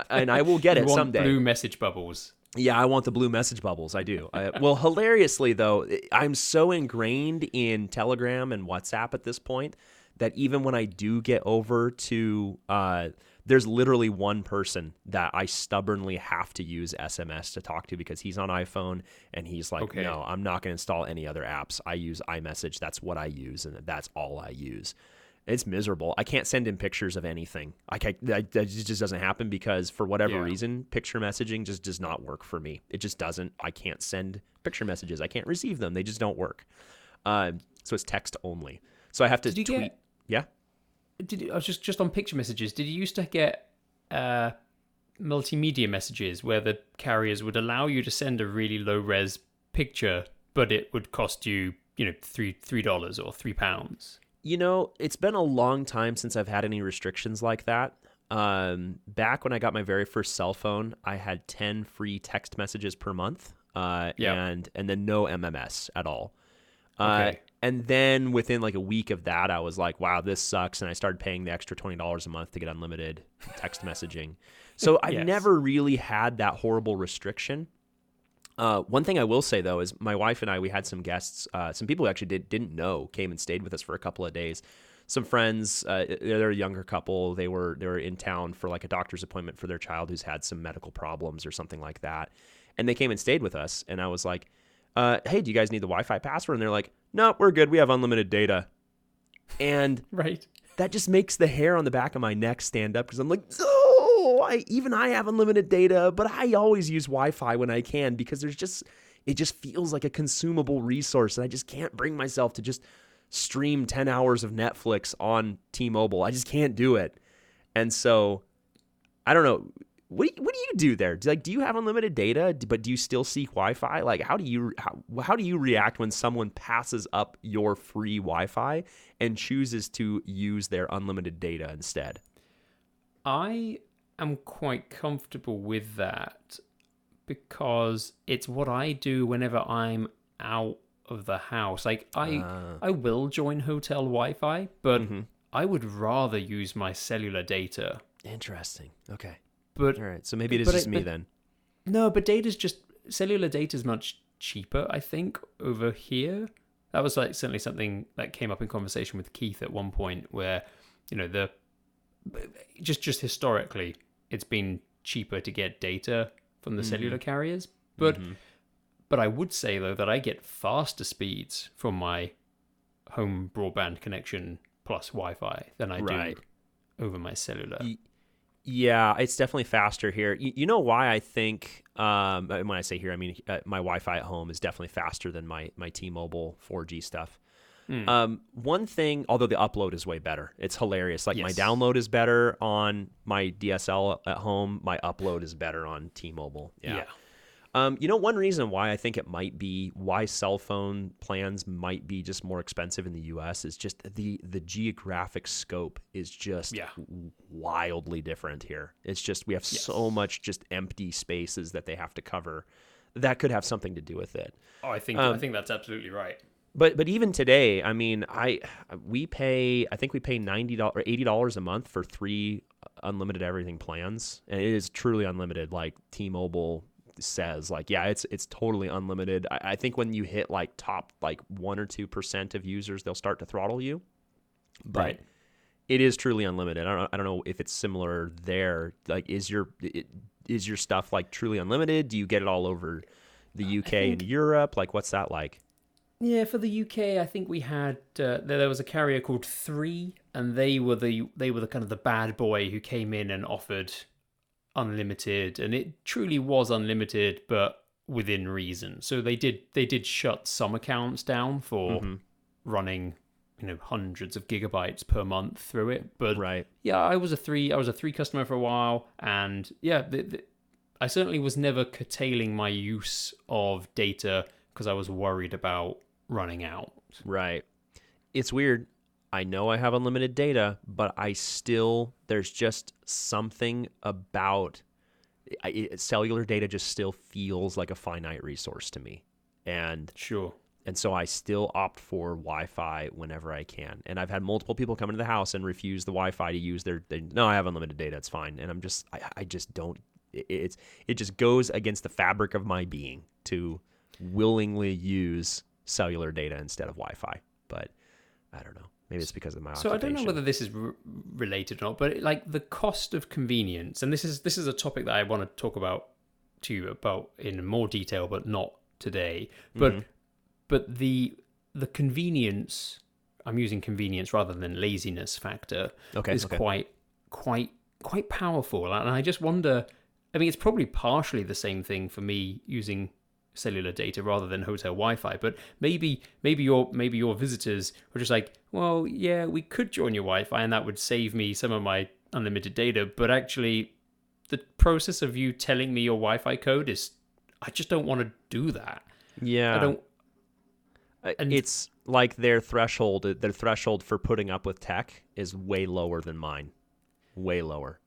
and I will get it want someday. blue message bubbles. Yeah, I want the blue message bubbles. I do. I, well, hilariously though, I'm so ingrained in Telegram and WhatsApp at this point that even when I do get over to, uh, there's literally one person that I stubbornly have to use SMS to talk to because he's on iPhone and he's like, Okay. no, I'm not going to install any other apps. I use iMessage. That's what I use, and that's all I use. It's miserable. I can't send him pictures of anything. Like I, that that just doesn't happen because for whatever Yeah. reason, picture messaging just does not work for me. It just doesn't. I can't send picture messages. I can't receive them. They just don't work. Uh, so it's text only. So I have to tweet. get? Yeah. Did you, I was just just on picture messages? Did you used to get uh, multimedia messages where the carriers would allow you to send a really low res picture, but it would cost you, you know, three three dollars or three pounds? You know, it's been a long time since I've had any restrictions like that. Um, back when I got my very first cell phone, I had 10 free text messages per month. Uh, Yeah. and and then no MMS at all. Uh, Okay. and then within like a week of that, I was like, "Wow, this sucks," and I started paying the extra twenty dollars a month to get unlimited text messaging. So I Yes. never really had that horrible restriction. Uh, one thing I will say though is my wife and I we had some guests, uh, some people who actually did didn't know came and stayed with us for a couple of days. Some friends, uh, they're a younger couple. They were they were in town for like a doctor's appointment for their child who's had some medical problems or something like that, and they came and stayed with us. And I was like, uh, "Hey, do you guys need the Wi-Fi password?" And they're like, "No, we're good. We have unlimited data." And Right. that just makes the hair on the back of my neck stand up because I'm like, oh, Oh, I, even I have unlimited data, but I always use Wi-Fi when I can because there's just it just feels like a consumable resource, and I just can't bring myself to just stream 10 hours of Netflix on T-Mobile. I just can't do it, and so I don't know. What do you, what do you do there? Do, like, do you have unlimited data, but do you still seek Wi-Fi? Like, how do you how, how do you react when someone passes up your free Wi-Fi and chooses to use their unlimited data instead? I am quite comfortable with that because it's what I do whenever I'm out of the house. Like I Ah. I will join hotel Wi-Fi, but Mm-hmm. I would rather use my cellular data. Interesting. Okay. But All right. So maybe it is just I- me but- then. no, but data's just cellular data is much cheaper, I think, over here. That was like certainly something that came up in conversation with Keith at one point where, you know, the just just historically it's been cheaper to get data from the cellular carriers. But but I would say though that I get faster speeds from my home broadband connection plus Wi-Fi than I Right. do over my cellular. Y- Yeah, it's definitely faster here. You, you know why I think um, when I say here, I mean uh, my Wi-Fi at home is definitely faster than my my T-Mobile 4G stuff. Hmm. Um, one thing, although the upload is way better, it's hilarious. Like my download is better on my DSL at home. My upload is better on T-Mobile. Yeah. yeah. Um, you know, one reason why I think it might be why cell phone plans might be just more expensive in the U.S. is just the the geographic scope is just Yeah. wildly different here. It's just we have so much just empty spaces that they have to cover. That could have something to do with it. Oh, I think Um, I think that's absolutely right. But but even today, I mean, I we pay I think we pay ninety dollars or eighty dollars a month for three uh, unlimited everything plans, and it is truly unlimited. Like T-Mobile says, like yeah, it's it's totally unlimited. I, I think when you hit like top like one or two percent of users, they'll start to throttle you. But Right. it is truly unlimited. I don't I don't know if it's similar there. Like is your it, is your stuff like truly unlimited? Do you get it all over the uh, UK and Europe? Like what's that like? Yeah, for the UK, I think we had uh, there, there was a carrier called Three, and they were the they were the kind of the bad boy who came in and offered unlimited, and it truly was unlimited, but within reason. So they did they did shut some accounts down for Mm-hmm. running you know hundreds of gigabytes per month through it, but Right. yeah, I was a three. I was a three customer for a while, and yeah, the, the, I certainly was never curtailing my use of data because I was worried about running out. Right. It's weird. I know I have unlimited data, but I still there's just something about I, it, cellular data just still feels like a finite resource to me. And Sure. and so I still opt for Wi-Fi whenever I can. And I've had multiple people come into the house and refuse the Wi-Fi to use their. their no, I have unlimited data. It's fine. And I'm just, I, I just don't. It, it's it just goes against the fabric of my being to willingly use cellular data instead of Wi-Fi. But I don't know. Maybe it's because of my so. I don't know whether this is r- related or not, but like the cost of convenience, and this is this is a topic that I want to talk about to you about in more detail, but not today. But Mm-hmm. but the the convenience I'm using convenience rather than laziness factor Okay, is okay. quite quite quite powerful, and I just wonder. I mean, it's probably partially the same thing for me using cellular data rather than hotel Wi-Fi. But maybe maybe your maybe your visitors were just like, well, yeah, we could join your Wi-Fi, and that would save me some of my unlimited data. But actually, the process of you telling me your Wi-Fi code is, I just don't want to do that. Yeah, I don't. And- it's like their threshold. Their threshold for putting up with tech is way lower than mine. Way lower.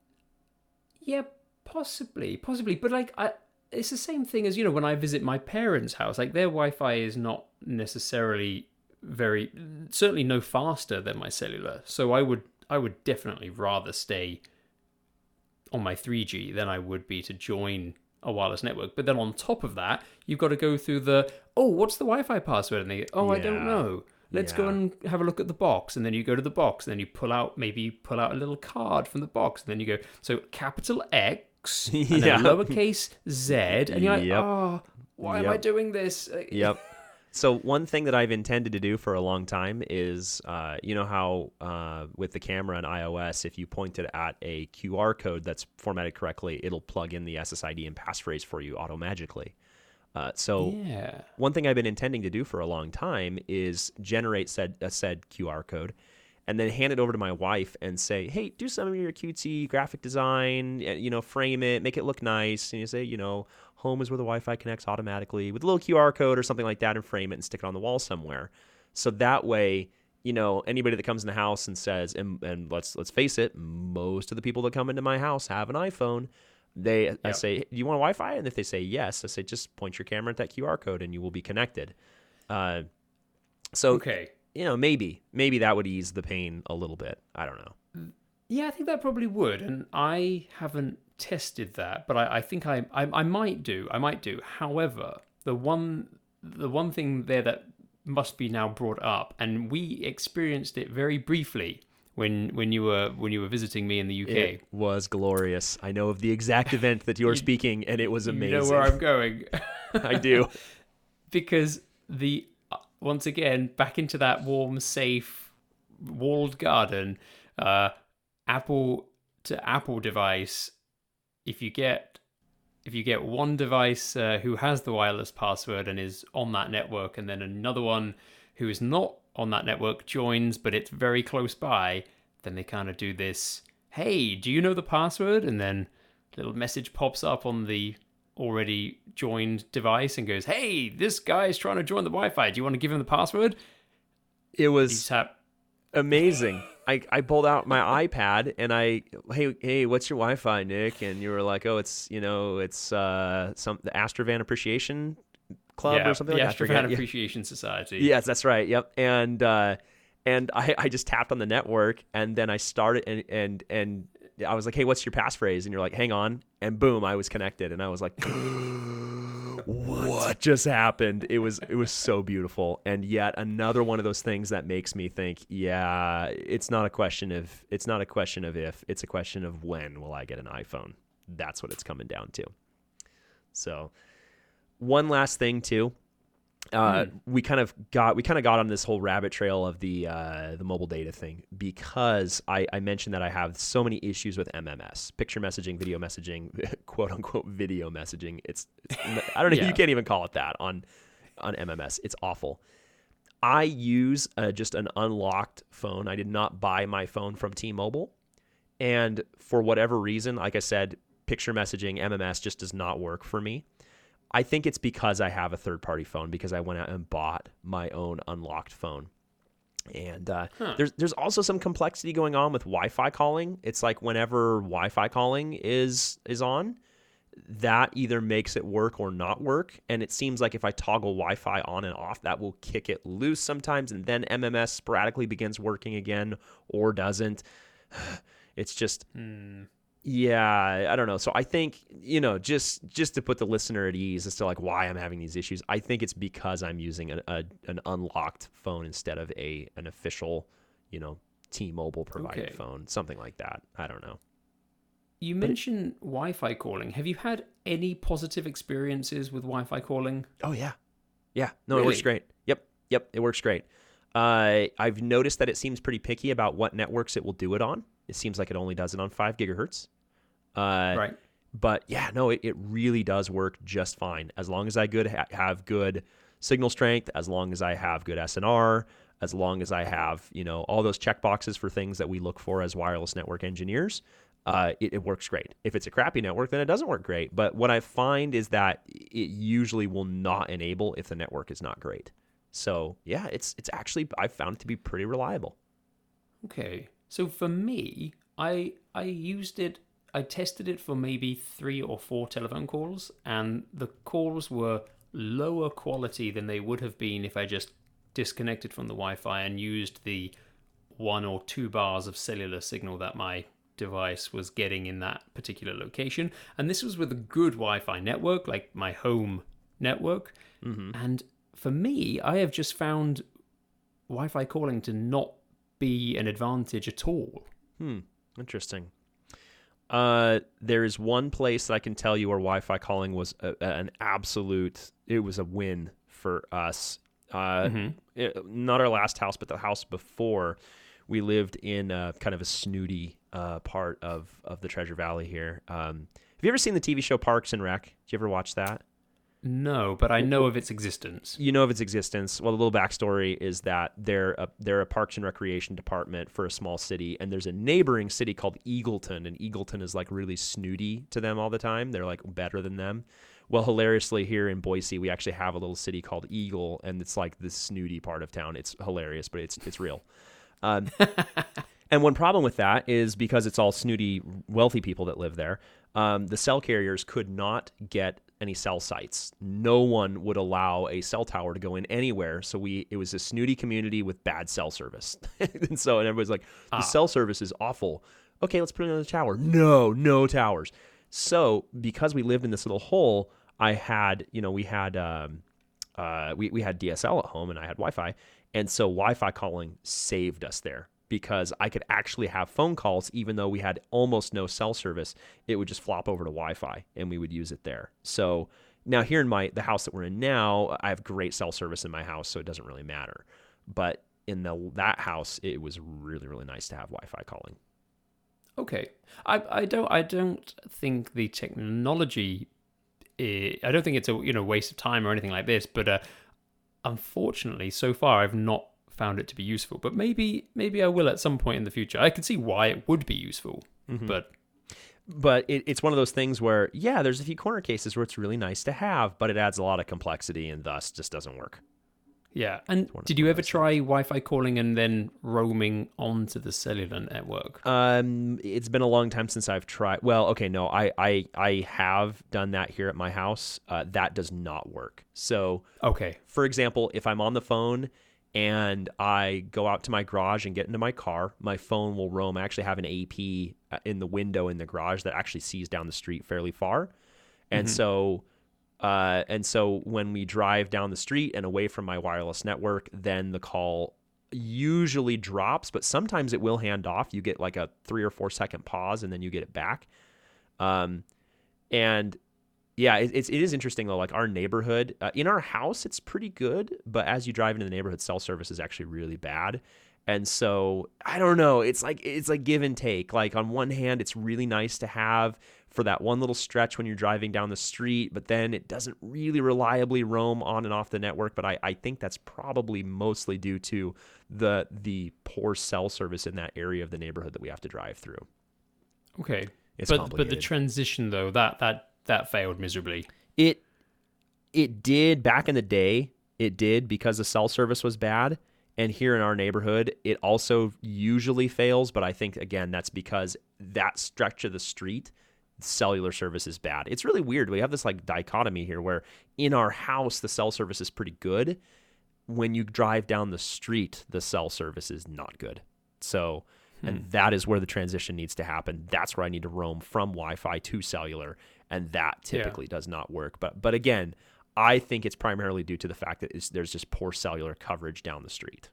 Yeah, possibly, possibly. But like, I, it's the same thing as you know when I visit my parents' house. Like their Wi-Fi is not necessarily very, certainly no faster than my cellular. So I would, I would definitely rather stay on my 3G than I would be to join a wireless network. But then on top of that, you've got to go through the oh, what's the Wi-Fi password? And they oh, I don't know. Let's go and have a look at the box, and then you go to the box, and then you pull out maybe you pull out a little card from the box, and then you go so capital X and Yeah. then lowercase Z, and you're like, Yep. oh, why am I doing this? Yep. So one thing that I've intended to do for a long time is, uh, you know how uh, with the camera on iOS, if you point it at a QR code that's formatted correctly, it'll plug in the SSID and passphrase for you automagically. Uh, so Yeah. one thing I've been intending to do for a long time is generate said a said QR code, and then hand it over to my wife and say, "Hey, do some of your cutesy graphic design. uh, You know, frame it, make it look nice." And you say, you know, home is where the Wi-Fi connects automatically with a little QR code or something like that, and frame it and stick it on the wall somewhere. So that way, you know, anybody that comes in the house and says, and, and let's let's face it, most of the people that come into my house have an iPhone. They, I Yep. say, do you want Wi-Fi? And if they say yes, I say, just point your camera at that QR code and you will be connected. Uh, so, Okay. You know, maybe, maybe that would ease the pain a little bit. I don't know. Yeah, I think that probably would, and I haven't tested that, but I, I think I, I I might do. I might do. However, the one the one thing there that must be now brought up, and we experienced it very briefly when when you were when you were visiting me in the UK. It was glorious. I know of the exact event that you're speaking, and it was amazing. You know where I'm going. I do. because the once again back into that warm, safe, walled garden, uh, Apple to Apple device. If you get if you get one device uh, who has the wireless password and is on that network, and then another one who is not on that network joins, but it's very close by, then they kind of do this. Hey, do you know the password? And then a little message pops up on the already joined device and goes, "Hey, this guy's trying to join the Wi-Fi. Do you want to give him the password?" It was tap. amazing. I, I pulled out my iPad and I hey hey what's your Wi-Fi Nick and you were like oh it's you know it's uh some the Astrovan Appreciation Club yeah, or something the like that. Astrovan. Yeah. Appreciation Society. Yes, that's right. Yep. And uh, and I, I just tapped on the network and then I started and and and I was like, hey, what's your passphrase? And you're like, hang on, and boom, I was connected, and I was like, what just happened? It was it was so beautiful, and yet another one of those things that makes me think, yeah, it's not a question of it's not a question of if, it's a question of when will I get an iPhone. That's what it's coming down to. So, one last thing too uh, we kind of got we kind of got on this whole rabbit trail of the uh, the mobile data thing because I, I mentioned that I have so many issues with MMS, picture messaging, video messaging, quote unquote video messaging. It's, it's I don't know Yeah. you can't even call it that on on MMS. It's awful. I use uh, just an unlocked phone. I did not buy my phone from T-Mobile, and for whatever reason, like I said, picture messaging MMS just does not work for me. I think it's because I have a third party phone because I went out and bought my own unlocked phone. And uh, Huh. there's there's also some complexity going on with Wi-Fi calling. It's like whenever Wi-Fi calling is is on, that either makes it work or not work. And it seems like if I toggle Wi Fi on and off, that will kick it loose sometimes. And then MMS sporadically begins working again or doesn't. It's just. Yeah, I don't know. So I think you know, just just to put the listener at ease as to like why I'm having these issues, I think it's because I'm using a, a an unlocked phone instead of a an official, you know, T-Mobile provided Okay. phone, something like that. I don't know. You mentioned Wi-Fi calling. Have you had any positive experiences with Wi-Fi calling? Oh yeah, yeah. No, it works great. Yep, yep. It works great. Uh, I've noticed that it seems pretty picky about what networks it will do it on. It seems like it only does it on five gigahertz. Uh, right. but yeah, no, it, it really does work just fine as long as I good ha- have good signal strength, as long as I have good SNR, as long as I have you know all those check boxes for things that we look for as wireless network engineers. Uh, it, it works great. If it's a crappy network, then it doesn't work great. But what I find is that it usually will not enable if the network is not great. So yeah, it's it's actually I've found it to be pretty reliable. Okay. So for me, I I used it I tested it for maybe 3 or 4 telephone calls and the calls were lower quality than they would have been if I just disconnected from the Wi-Fi and used the one or two bars of cellular signal that my device was getting in that particular location. And this was with a good Wi Fi network, like my home network. Mm-hmm. And for me, I have just found Wi Fi calling to not be an advantage at all. Hmm. Interesting. Uh, there is one place that I can tell you where Wi-Fi calling was a, an absolute. It was a win for us. Uh, it- not our last house, but the house before. We lived in uh, kind of a snooty uh, part of of the Treasure Valley here. Um, have you ever seen the TV show Parks and Rec? Did you ever watch that? No, but I know of its existence. you know of its existence. Well, the little backstory is that they're a, they're a Parks and Recreation department for a small city, and there's a neighboring city called Eagleton, and Eagleton is like really snooty to them all the time. They're like better than them. Well, hilariously, here in Boise, we actually have a little city called Eagle, and it's like the snooty part of town. It's hilarious, but it's it's real. Um, and one problem with that is because it's all snooty, wealthy people that live there, um, the cell carriers could not get any cell sites. No one would allow a cell tower to go in anywhere. So we, it was a snooty community with bad cell service. and so, and everybody's like, the cell service is awful. Okay, let's put another tower. No, no towers. So because we lived in this little hole, I had, you know, we had, um, uh, we, we had DSL at home and I had Wi-Fi. And so Wi-Fi calling saved us there because I could actually have phone calls even though we had almost no cell service. It would just flop over to Wi-Fi and we would use it there. So now here in my the house that we're in now, I have great cell service in my house, so it doesn't really matter. But in the that house, it was really really nice to have Wi-Fi calling. Okay, I I don't I don't think the technology. i I don't think it's a you know waste of time or anything like this. But uh, unfortunately, so far I've not found it to be useful. But maybe maybe I will at some point in the future. I can see why it would be useful, but but it, it's one of those things where yeah there's a few corner cases where it's really nice to have but it adds a lot of complexity and thus just doesn't work yeah. And did you ever try Wi-Fi calling and then roaming onto the cellular network? um it's been a long time since i've tried well okay no i i, I have done that here at my house uh, that does not work so Okay. for example if i'm on the phone and i go out to my garage and get into my car. My phone will roam. I actually have an ap in the window in the garage that actually sees down the street fairly far. And so uh, and so when we drive down the street and away from my wireless network then the call usually drops but sometimes it will hand off. You get like a three or four second pause and then you get it back. Um, and yeah, it, it's it is interesting though. Like our neighborhood, uh, in our house, it's pretty good, but as you drive into the neighborhood, cell service is actually really bad. And so I don't know. It's like it's like give and take. Like on one hand, it's really nice to have for that one little stretch when you're driving down the street, but then it doesn't really reliably roam on and off the network. But I, I think that's probably mostly due to the the poor cell service in that area of the neighborhood that we have to drive through. Okay. It's but but the transition though that that that failed miserably. It it did back in the day. It did because the cell service was bad. And here in our neighborhood, it also usually fails. But I think again that's because that stretch of the street cellular service is bad. It's really weird. We have this like dichotomy here where in our house the cell service is pretty good. When you drive down the street, the cell service is not good. So, and hmm. that is where the transition needs to happen. That's where I need to roam from Wi-Fi to cellular, and that typically does not work. But but again, I think it's primarily due to the fact that there's just poor cellular coverage down the street.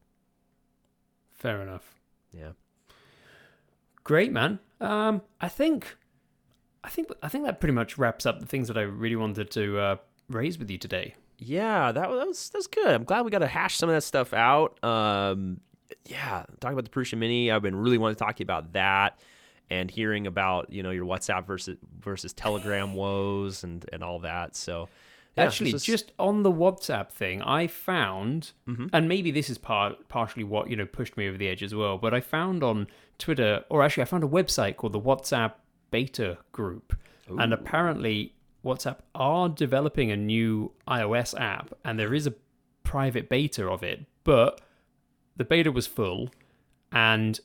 Fair enough. Yeah. Great, man. Um, I think, I think, I think that pretty much wraps up the things that I really wanted to uh, raise with you today. Yeah, that was, that was that's good. I'm glad we got to hash some of that stuff out. Um, yeah, talking about the Prusa Mini, I've been really wanting to talk to you about that and hearing about you know your WhatsApp versus versus Telegram woes and and all that. So yeah, Actually, is- just on the WhatsApp thing, I found, Mm-hmm. and maybe this is part partially what you know pushed me over the edge as well. But I found on Twitter, or actually, I found a website called the WhatsApp Beta Group, and apparently WhatsApp are developing a new iOS app, and there is a private beta of it, but the beta was full, and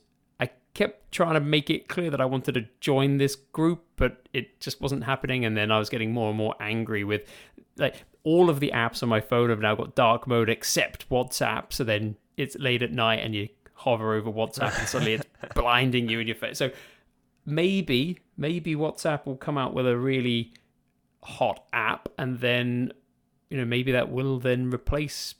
kept trying to make it clear that I wanted to join this group, but it just wasn't happening. And then I was getting more and more angry with like all of the apps on my phone have now got dark mode except WhatsApp. So then it's late at night and you hover over WhatsApp and suddenly it's blinding you in your face. So maybe, maybe WhatsApp will come out with a really hot app and then you know maybe that will then replace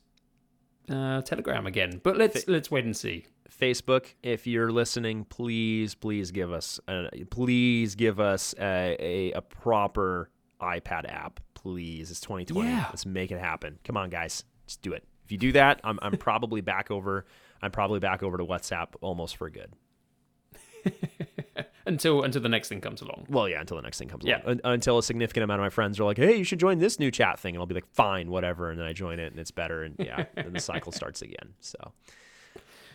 uh, Telegram again. But let's let's wait and see. Facebook, if you're listening, please, please give us, uh, please give us a, a, a proper iPad app, please. It's 2020. Yeah. Let's make it happen. Come on, guys, just do it. If you do that, I'm, I'm probably back over. I'm probably back over to WhatsApp almost for good. Until until the next thing comes along. Well, yeah, until the next thing comes Yeah. along. Un- until a significant amount of my friends are like, "Hey, you should join this new chat thing," and I'll be like, "Fine, whatever," and then I join it, and it's better, and yeah, then the cycle starts again. So,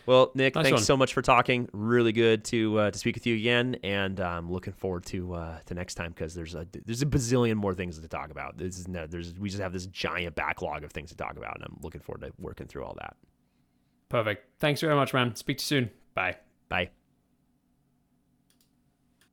well, Nick, Nice thanks one. so much for talking. Really good to uh, to speak with you again, and I'm looking forward to uh, to next time because there's a there's a bazillion more things to talk about. This is no, there's we just have this giant backlog of things to talk about, and I'm looking forward to working through all that. Perfect. Thanks very much, man. Speak to you soon. Bye. Bye.